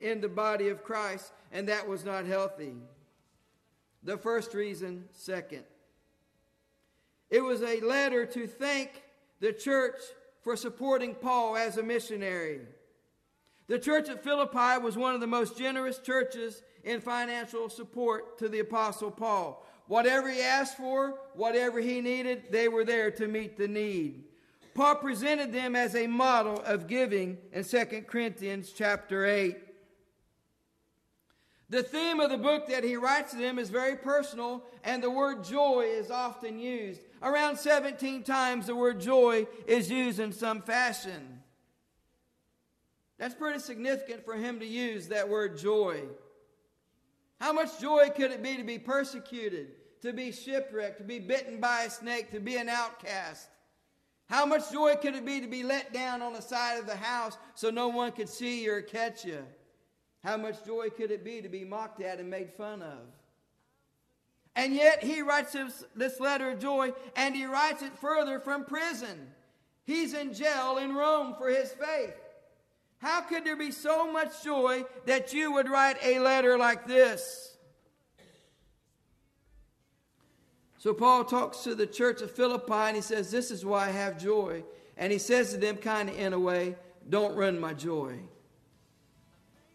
in the body of Christ, and that was not healthy. The first reason, second. It was a letter to thank the church for supporting Paul as a missionary. The church at Philippi was one of the most generous churches in financial support to the Apostle Paul. Whatever he asked for, whatever he needed, they were there to meet the need. Paul presented them as a model of giving in 2 Corinthians chapter 8. The theme of the book that he writes to them is very personal, and the word joy is often used. Around 17 times, the word joy is used in some fashion. That's pretty significant for him to use that word joy. How much joy could it be to be persecuted, to be shipwrecked, to be bitten by a snake, to be an outcast? How much joy could it be to be let down on the side of the house so no one could see you or catch you? How much joy could it be to be mocked at and made fun of? And yet he writes this, letter of joy and he writes it further from prison. He's in jail in Rome for his faith. How could there be so much joy that you would write a letter like this? So Paul talks to the church of Philippi and he says, This is why I have joy. And he says to them, kind of in a way, Don't run my joy.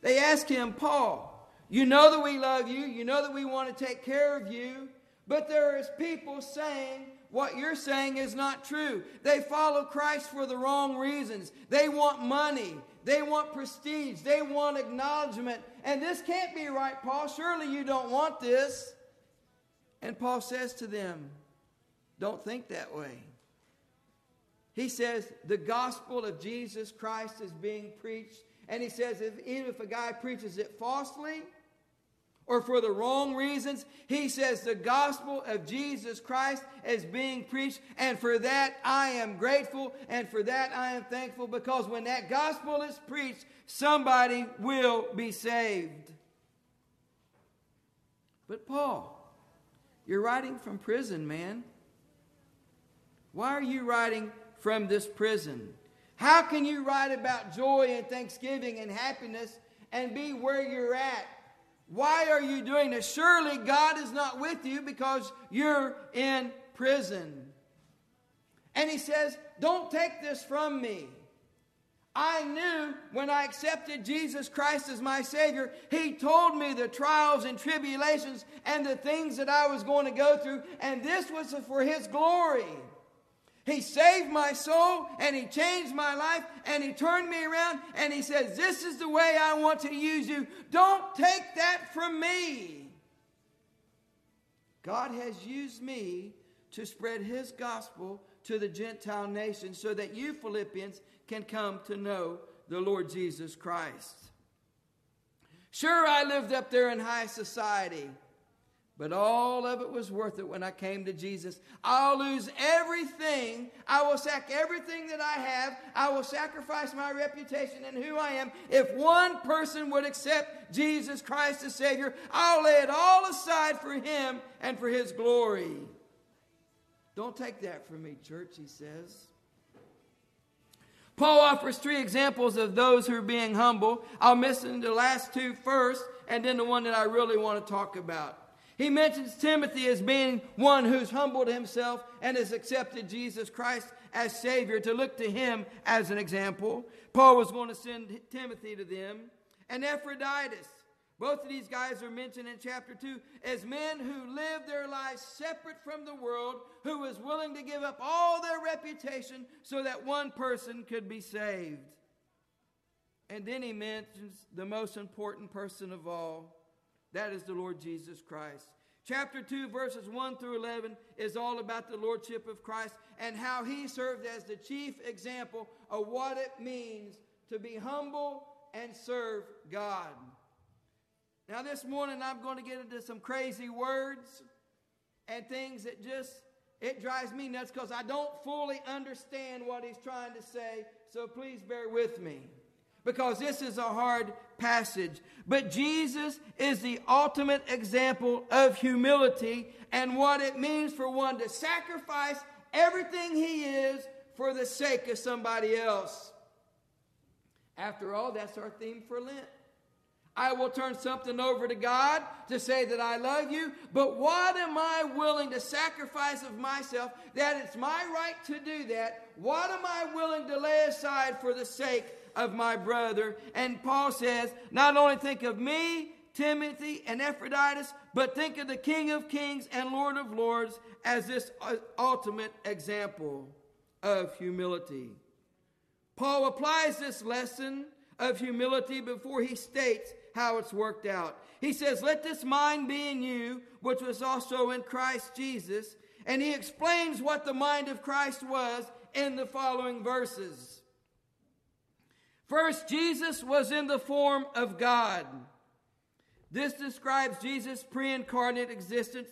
They ask him, Paul, you know that we love you, you know that we want to take care of you, but there is people saying what you're saying is not true. They follow Christ for the wrong reasons. They want money. They want prestige. They want acknowledgement. And this can't be right, Paul. Surely you don't want this. And Paul says to them, Don't think that way. He says, The gospel of Jesus Christ is being preached. And he says, if, even if a guy preaches it falsely, or for the wrong reasons. He says the gospel of Jesus Christ is being preached, and for that I am grateful, and for that I am thankful because when that gospel is preached, somebody will be saved. But, Paul, you're writing from prison, man. Why are you writing from this prison? How can you write about joy and thanksgiving and happiness and be where you're at why are you doing this? Surely God is not with you because you're in prison. And he says, Don't take this from me. I knew when I accepted Jesus Christ as my Savior, He told me the trials and tribulations and the things that I was going to go through, and this was for His glory. He saved my soul and He changed my life and He turned me around and He says, This is the way I want to use you. Don't take that from me. God has used me to spread His gospel to the Gentile nations so that you, Philippians, can come to know the Lord Jesus Christ. Sure, I lived up there in high society. But all of it was worth it when I came to Jesus. I'll lose everything. I will sack everything that I have. I will sacrifice my reputation and who I am. If one person would accept Jesus Christ as Savior, I'll lay it all aside for Him and for His glory. Don't take that from me, church, he says. Paul offers three examples of those who are being humble. I'll mention the last two first, and then the one that I really want to talk about. He mentions Timothy as being one who's humbled himself and has accepted Jesus Christ as Savior to look to him as an example. Paul was going to send Timothy to them. And Epaphroditus. Both of these guys are mentioned in chapter 2 as men who lived their lives separate from the world, who was willing to give up all their reputation so that one person could be saved. And then he mentions the most important person of all, that is the Lord Jesus Christ. Chapter 2, verses 1 through 11 is all about the Lordship of Christ and how he served as the chief example of what it means to be humble and serve God. Now, this morning I'm going to get into some crazy words and things that just, it drives me nuts because I don't fully understand what he's trying to say. So please bear with me because this is a hard passage. But Jesus is the ultimate example of humility and what it means for one to sacrifice everything he is for the sake of somebody else. After all, that's our theme for Lent. I will turn something over to God to say that I love you. But what am I willing to sacrifice of myself that it's my right to do that? What am I willing to lay aside for the sake of my brother? And Paul says, not only think of me, Timothy, and Epaphroditus, but think of the King of Kings and Lord of Lords as this uh, ultimate example of humility. Paul applies this lesson of humility before he states how it's worked out. He says, Let this mind be in you, which was also in Christ Jesus. And he explains what the mind of Christ was in the following verses. First, Jesus was in the form of God. This describes Jesus' pre incarnate existence.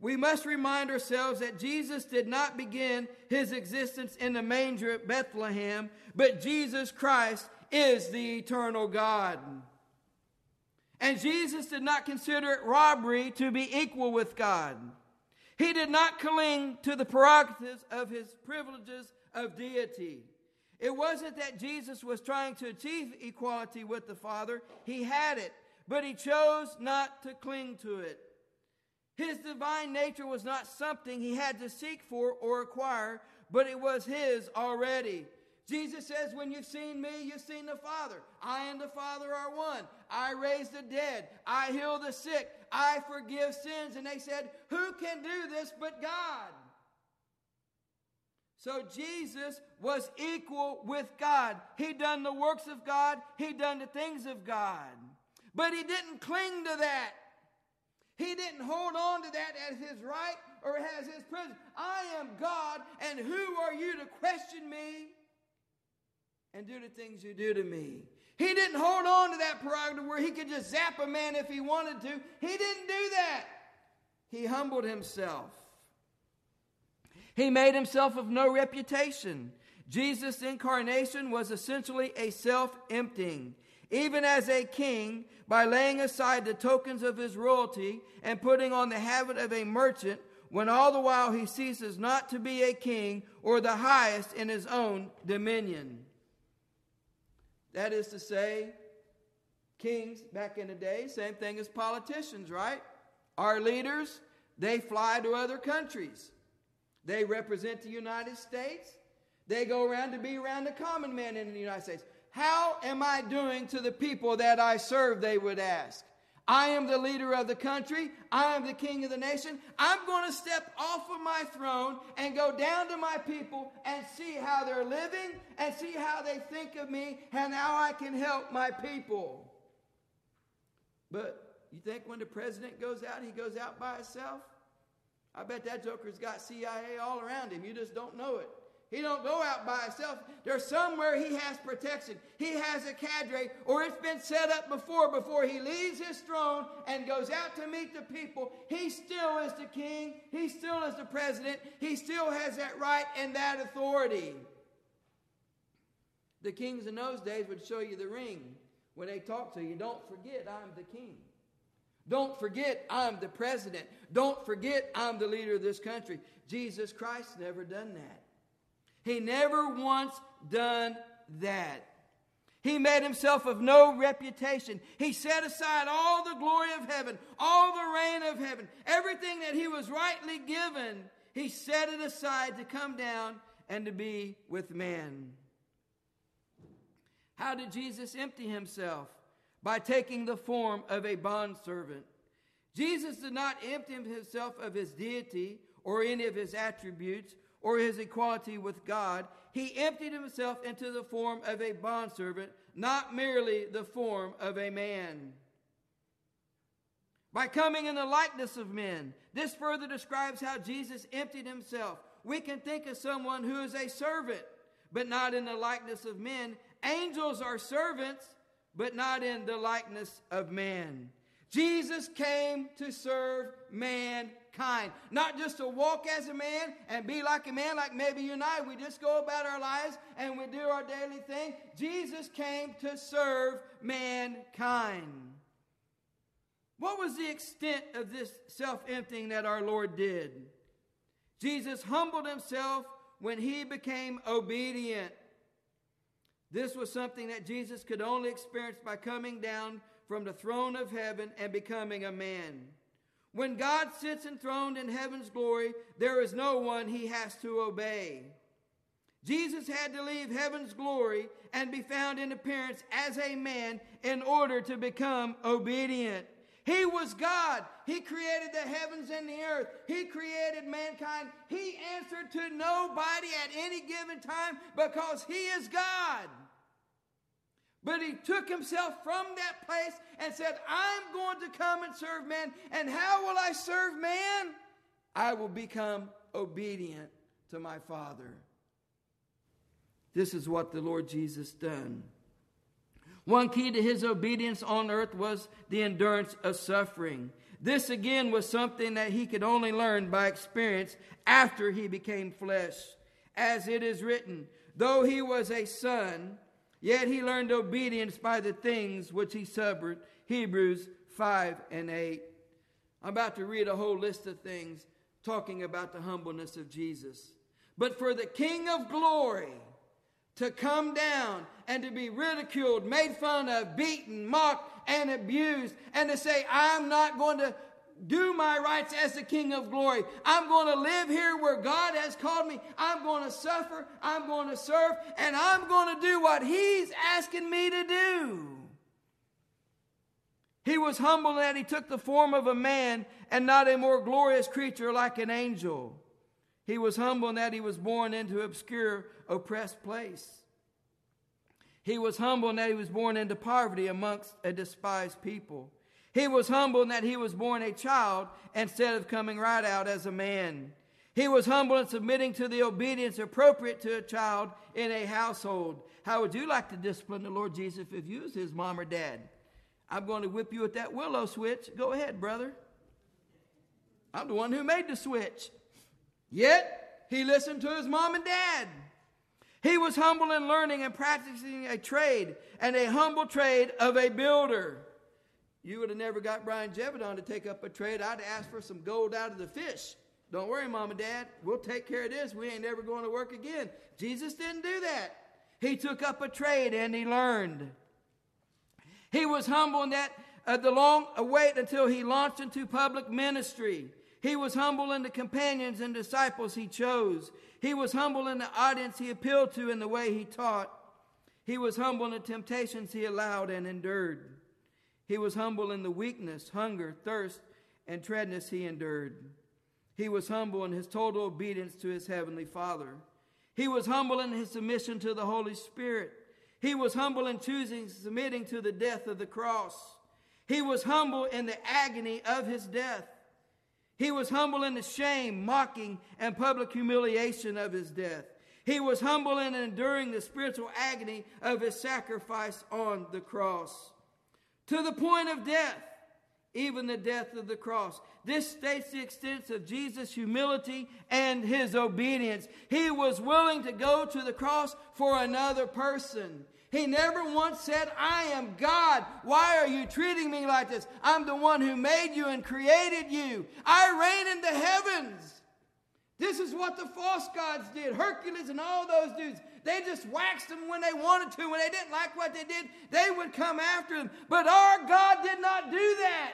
We must remind ourselves that Jesus did not begin his existence in the manger at Bethlehem, but Jesus Christ is the eternal God. And Jesus did not consider it robbery to be equal with God. He did not cling to the prerogatives of his privileges of deity. It wasn't that Jesus was trying to achieve equality with the Father, he had it, but he chose not to cling to it. His divine nature was not something he had to seek for or acquire, but it was his already. Jesus says, When you've seen me, you've seen the Father. I and the Father are one. I raise the dead. I heal the sick. I forgive sins. And they said, Who can do this but God? So Jesus was equal with God. He done the works of God, he done the things of God. But he didn't cling to that. He didn't hold on to that as his right or as his presence. I am God, and who are you to question me? and do the things you do to me. He didn't hold on to that prerogative where he could just zap a man if he wanted to. He didn't do that. He humbled himself. He made himself of no reputation. Jesus' incarnation was essentially a self emptying. Even as a king, by laying aside the tokens of his royalty and putting on the habit of a merchant, when all the while he ceases not to be a king or the highest in his own dominion. That is to say, kings back in the day, same thing as politicians, right? Our leaders, they fly to other countries. They represent the United States. They go around to be around the common man in the United States. How am I doing to the people that I serve? They would ask. I am the leader of the country. I am the king of the nation. I'm going to step off of my throne and go down to my people and see how they're living and see how they think of me and how I can help my people. But you think when the president goes out, he goes out by himself? I bet that joker's got CIA all around him. You just don't know it. He don't go out by himself. There's somewhere he has protection. He has a cadre, or it's been set up before. Before he leaves his throne and goes out to meet the people, he still is the king. He still is the president. He still has that right and that authority. The kings in those days would show you the ring when they talk to you. Don't forget, I'm the king. Don't forget, I'm the president. Don't forget, I'm the leader of this country. Jesus Christ never done that. He never once done that. He made himself of no reputation. He set aside all the glory of heaven, all the reign of heaven, everything that he was rightly given. He set it aside to come down and to be with man. How did Jesus empty himself? By taking the form of a bondservant. Jesus did not empty himself of his deity or any of his attributes or his equality with God, he emptied himself into the form of a bondservant, not merely the form of a man. By coming in the likeness of men, this further describes how Jesus emptied himself. We can think of someone who is a servant, but not in the likeness of men. Angels are servants, but not in the likeness of man. Jesus came to serve mankind. Not just to walk as a man and be like a man, like maybe you and I, we just go about our lives and we do our daily thing. Jesus came to serve mankind. What was the extent of this self emptying that our Lord did? Jesus humbled himself when he became obedient. This was something that Jesus could only experience by coming down from the throne of heaven and becoming a man. When God sits enthroned in heaven's glory, there is no one he has to obey. Jesus had to leave heaven's glory and be found in appearance as a man in order to become obedient. He was God. He created the heavens and the earth. He created mankind. He answered to nobody at any given time because He is God. But He took Himself from that place and said, I'm going to come and serve man. And how will I serve man? I will become obedient to my Father. This is what the Lord Jesus done. One key to his obedience on earth was the endurance of suffering. This again was something that he could only learn by experience after he became flesh. As it is written, though he was a son, yet he learned obedience by the things which he suffered. Hebrews 5 and 8. I'm about to read a whole list of things talking about the humbleness of Jesus. But for the King of glory, to come down and to be ridiculed, made fun of, beaten, mocked, and abused, and to say, I'm not going to do my rights as the King of glory. I'm going to live here where God has called me. I'm going to suffer. I'm going to serve. And I'm going to do what He's asking me to do. He was humble in that He took the form of a man and not a more glorious creature like an angel. He was humble in that he was born into obscure, oppressed place. He was humble in that he was born into poverty amongst a despised people. He was humble in that he was born a child instead of coming right out as a man. He was humble in submitting to the obedience appropriate to a child in a household. How would you like to discipline the Lord Jesus if you was his mom or dad? I'm going to whip you with that willow switch. Go ahead, brother. I'm the one who made the switch. Yet, he listened to his mom and dad. He was humble in learning and practicing a trade, and a humble trade of a builder. You would have never got Brian Jevedon to take up a trade. I'd ask for some gold out of the fish. Don't worry, mom and dad. We'll take care of this. We ain't never going to work again. Jesus didn't do that. He took up a trade and he learned. He was humble in that uh, the long wait until he launched into public ministry. He was humble in the companions and disciples he chose. He was humble in the audience he appealed to in the way he taught. He was humble in the temptations he allowed and endured. He was humble in the weakness, hunger, thirst, and treadness he endured. He was humble in his total obedience to his heavenly Father. He was humble in his submission to the Holy Spirit. He was humble in choosing submitting to the death of the cross. He was humble in the agony of his death. He was humble in the shame, mocking, and public humiliation of his death. He was humble in enduring the spiritual agony of his sacrifice on the cross. To the point of death, even the death of the cross. This states the extent of Jesus' humility and his obedience. He was willing to go to the cross for another person. He never once said, I am God. Why are you treating me like this? I'm the one who made you and created you. I reign in the heavens. This is what the false gods did. Hercules and all those dudes. They just waxed them when they wanted to. When they didn't like what they did, they would come after them. But our God did not do that.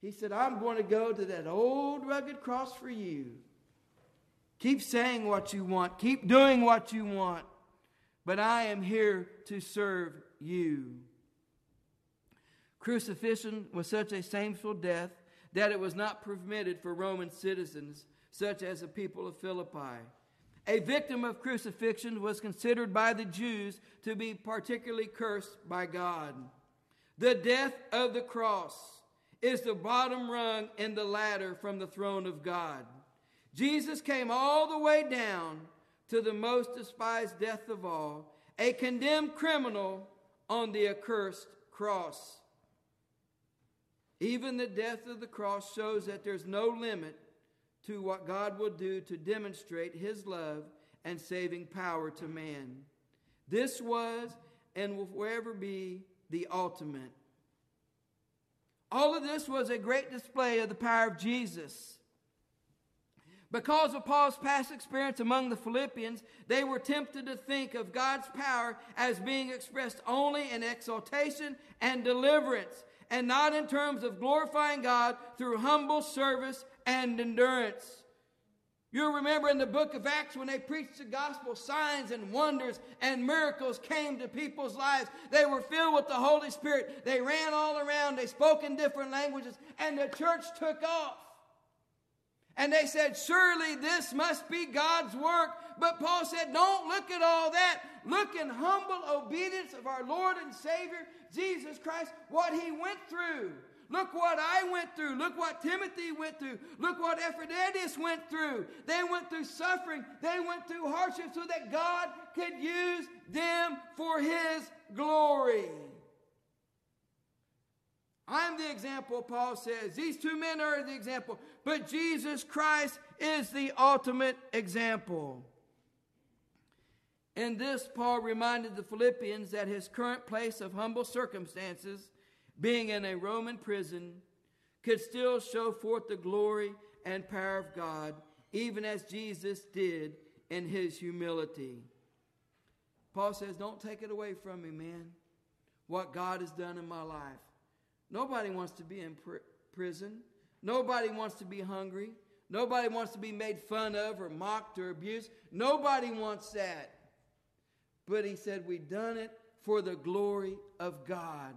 He said, I'm going to go to that old rugged cross for you. Keep saying what you want, keep doing what you want but I am here to serve you. Crucifixion was such a shameful death that it was not permitted for Roman citizens, such as the people of Philippi. A victim of crucifixion was considered by the Jews to be particularly cursed by God. The death of the cross is the bottom rung in the ladder from the throne of God. Jesus came all the way down to the most despised death of all, a condemned criminal on the accursed cross. Even the death of the cross shows that there's no limit to what God will do to demonstrate his love and saving power to man. This was and will forever be the ultimate. All of this was a great display of the power of Jesus. Because of Paul's past experience among the Philippians, they were tempted to think of God's power as being expressed only in exaltation and deliverance, and not in terms of glorifying God through humble service and endurance. You'll remember in the book of Acts when they preached the gospel, signs and wonders and miracles came to people's lives. They were filled with the Holy Spirit. They ran all around, they spoke in different languages, and the church took off. And they said, Surely this must be God's work. But Paul said, Don't look at all that. Look in humble obedience of our Lord and Savior, Jesus Christ, what he went through. Look what I went through. Look what Timothy went through. Look what Epaphroditus went through. They went through suffering. They went through hardship so that God could use them for his glory. I'm the example, Paul says. These two men are the example, but Jesus Christ is the ultimate example. In this, Paul reminded the Philippians that his current place of humble circumstances, being in a Roman prison, could still show forth the glory and power of God, even as Jesus did in his humility. Paul says, Don't take it away from me, man, what God has done in my life. Nobody wants to be in pr- prison. Nobody wants to be hungry. Nobody wants to be made fun of or mocked or abused. Nobody wants that. But he said, We've done it for the glory of God.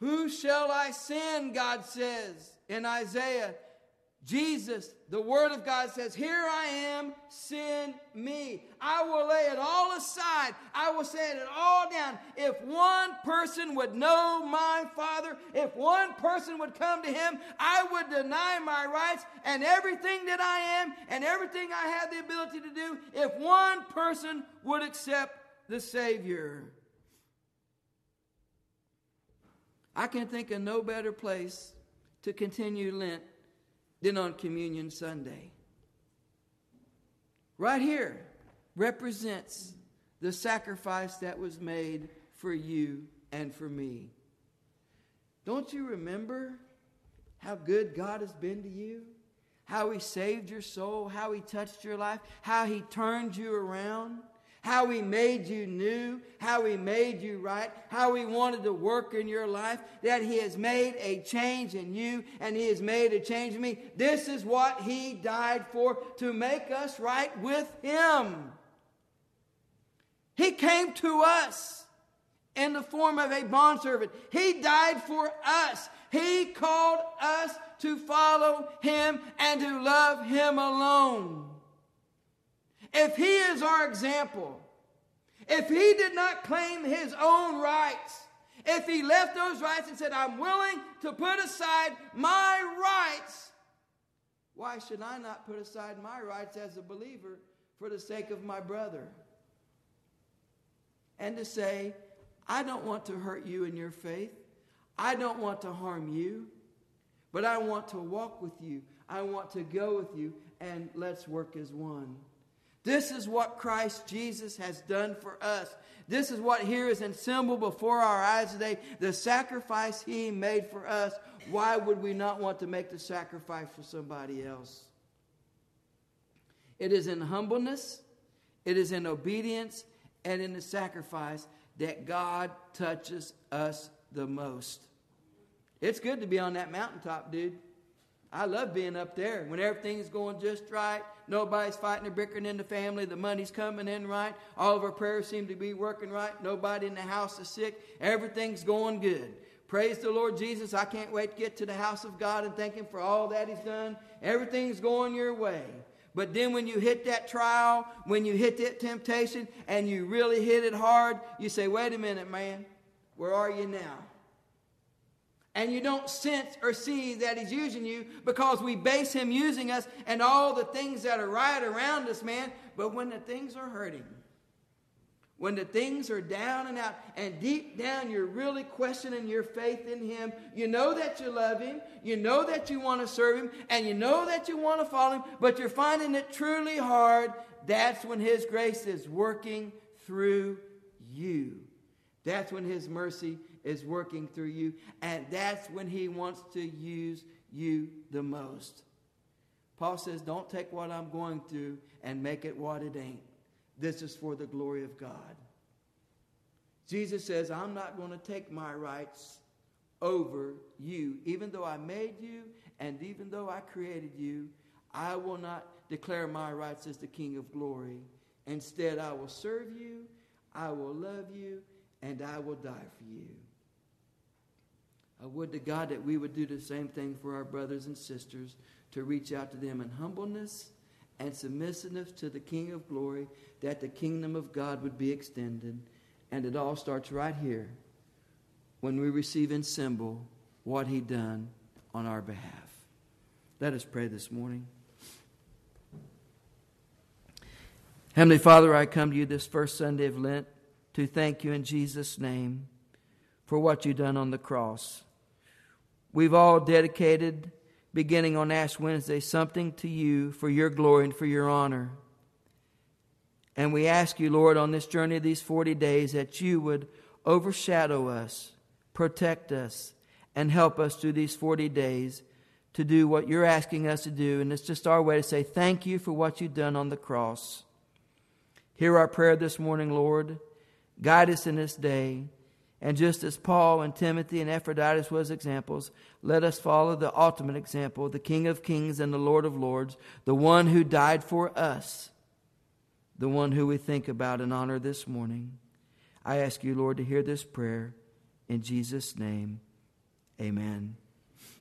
Who shall I send? God says in Isaiah Jesus, the Word of God says, Here I am, send me. I will lay it all aside. I will set it all down. If one person would know my Father, if one person would come to Him, I would deny my rights and everything that I am and everything I have the ability to do, if one person would accept the Savior. I can think of no better place to continue Lent than on Communion Sunday. Right here represents the sacrifice that was made for you and for me. Don't you remember how good God has been to you? How He saved your soul, how He touched your life, how He turned you around? How He made you new, how He made you right, how He wanted to work in your life, that He has made a change in you and He has made a change in me. This is what He died for, to make us right with Him. He came to us in the form of a bondservant. He died for us. He called us to follow Him and to love Him alone. If he is our example, if he did not claim his own rights, if he left those rights and said, I'm willing to put aside my rights, why should I not put aside my rights as a believer for the sake of my brother? And to say, I don't want to hurt you in your faith. I don't want to harm you, but I want to walk with you. I want to go with you, and let's work as one. This is what Christ Jesus has done for us. This is what here is symbol before our eyes today. The sacrifice he made for us. Why would we not want to make the sacrifice for somebody else? It is in humbleness, it is in obedience, and in the sacrifice that God touches us the most. It's good to be on that mountaintop, dude. I love being up there when everything's going just right. Nobody's fighting or bickering in the family. The money's coming in right. All of our prayers seem to be working right. Nobody in the house is sick. Everything's going good. Praise the Lord Jesus. I can't wait to get to the house of God and thank Him for all that He's done. Everything's going your way. But then when you hit that trial, when you hit that temptation, and you really hit it hard, you say, wait a minute, man. Where are you now? And you don't sense or see that he's using you because we base him using us and all the things that are right around us, man. But when the things are hurting, when the things are down and out, and deep down you're really questioning your faith in him, you know that you love him, you know that you want to serve him, and you know that you want to follow him, but you're finding it truly hard, that's when his grace is working through you. That's when his mercy is working through you, and that's when He wants to use you the most. Paul says, Don't take what I'm going through and make it what it ain't. This is for the glory of God. Jesus says, I'm not going to take my rights over you. Even though I made you and even though I created you, I will not declare my rights as the King of glory. Instead, I will serve you, I will love you, and I will die for you. I would to God that we would do the same thing for our brothers and sisters to reach out to them in humbleness and submissiveness to the King of glory, that the kingdom of God would be extended. And it all starts right here when we receive in symbol what he done on our behalf. Let us pray this morning. Heavenly Father, I come to you this first Sunday of Lent to thank you in Jesus' name for what you've done on the cross. We've all dedicated, beginning on Ash Wednesday, something to you for your glory and for your honor. And we ask you, Lord, on this journey of these 40 days, that you would overshadow us, protect us, and help us through these 40 days to do what you're asking us to do. And it's just our way to say thank you for what you've done on the cross. Hear our prayer this morning, Lord. Guide us in this day. And just as Paul and Timothy and Epaphroditus was examples, let us follow the ultimate example, the King of Kings and the Lord of Lords, the one who died for us, the one who we think about and honor this morning. I ask you, Lord, to hear this prayer. In Jesus' name, amen.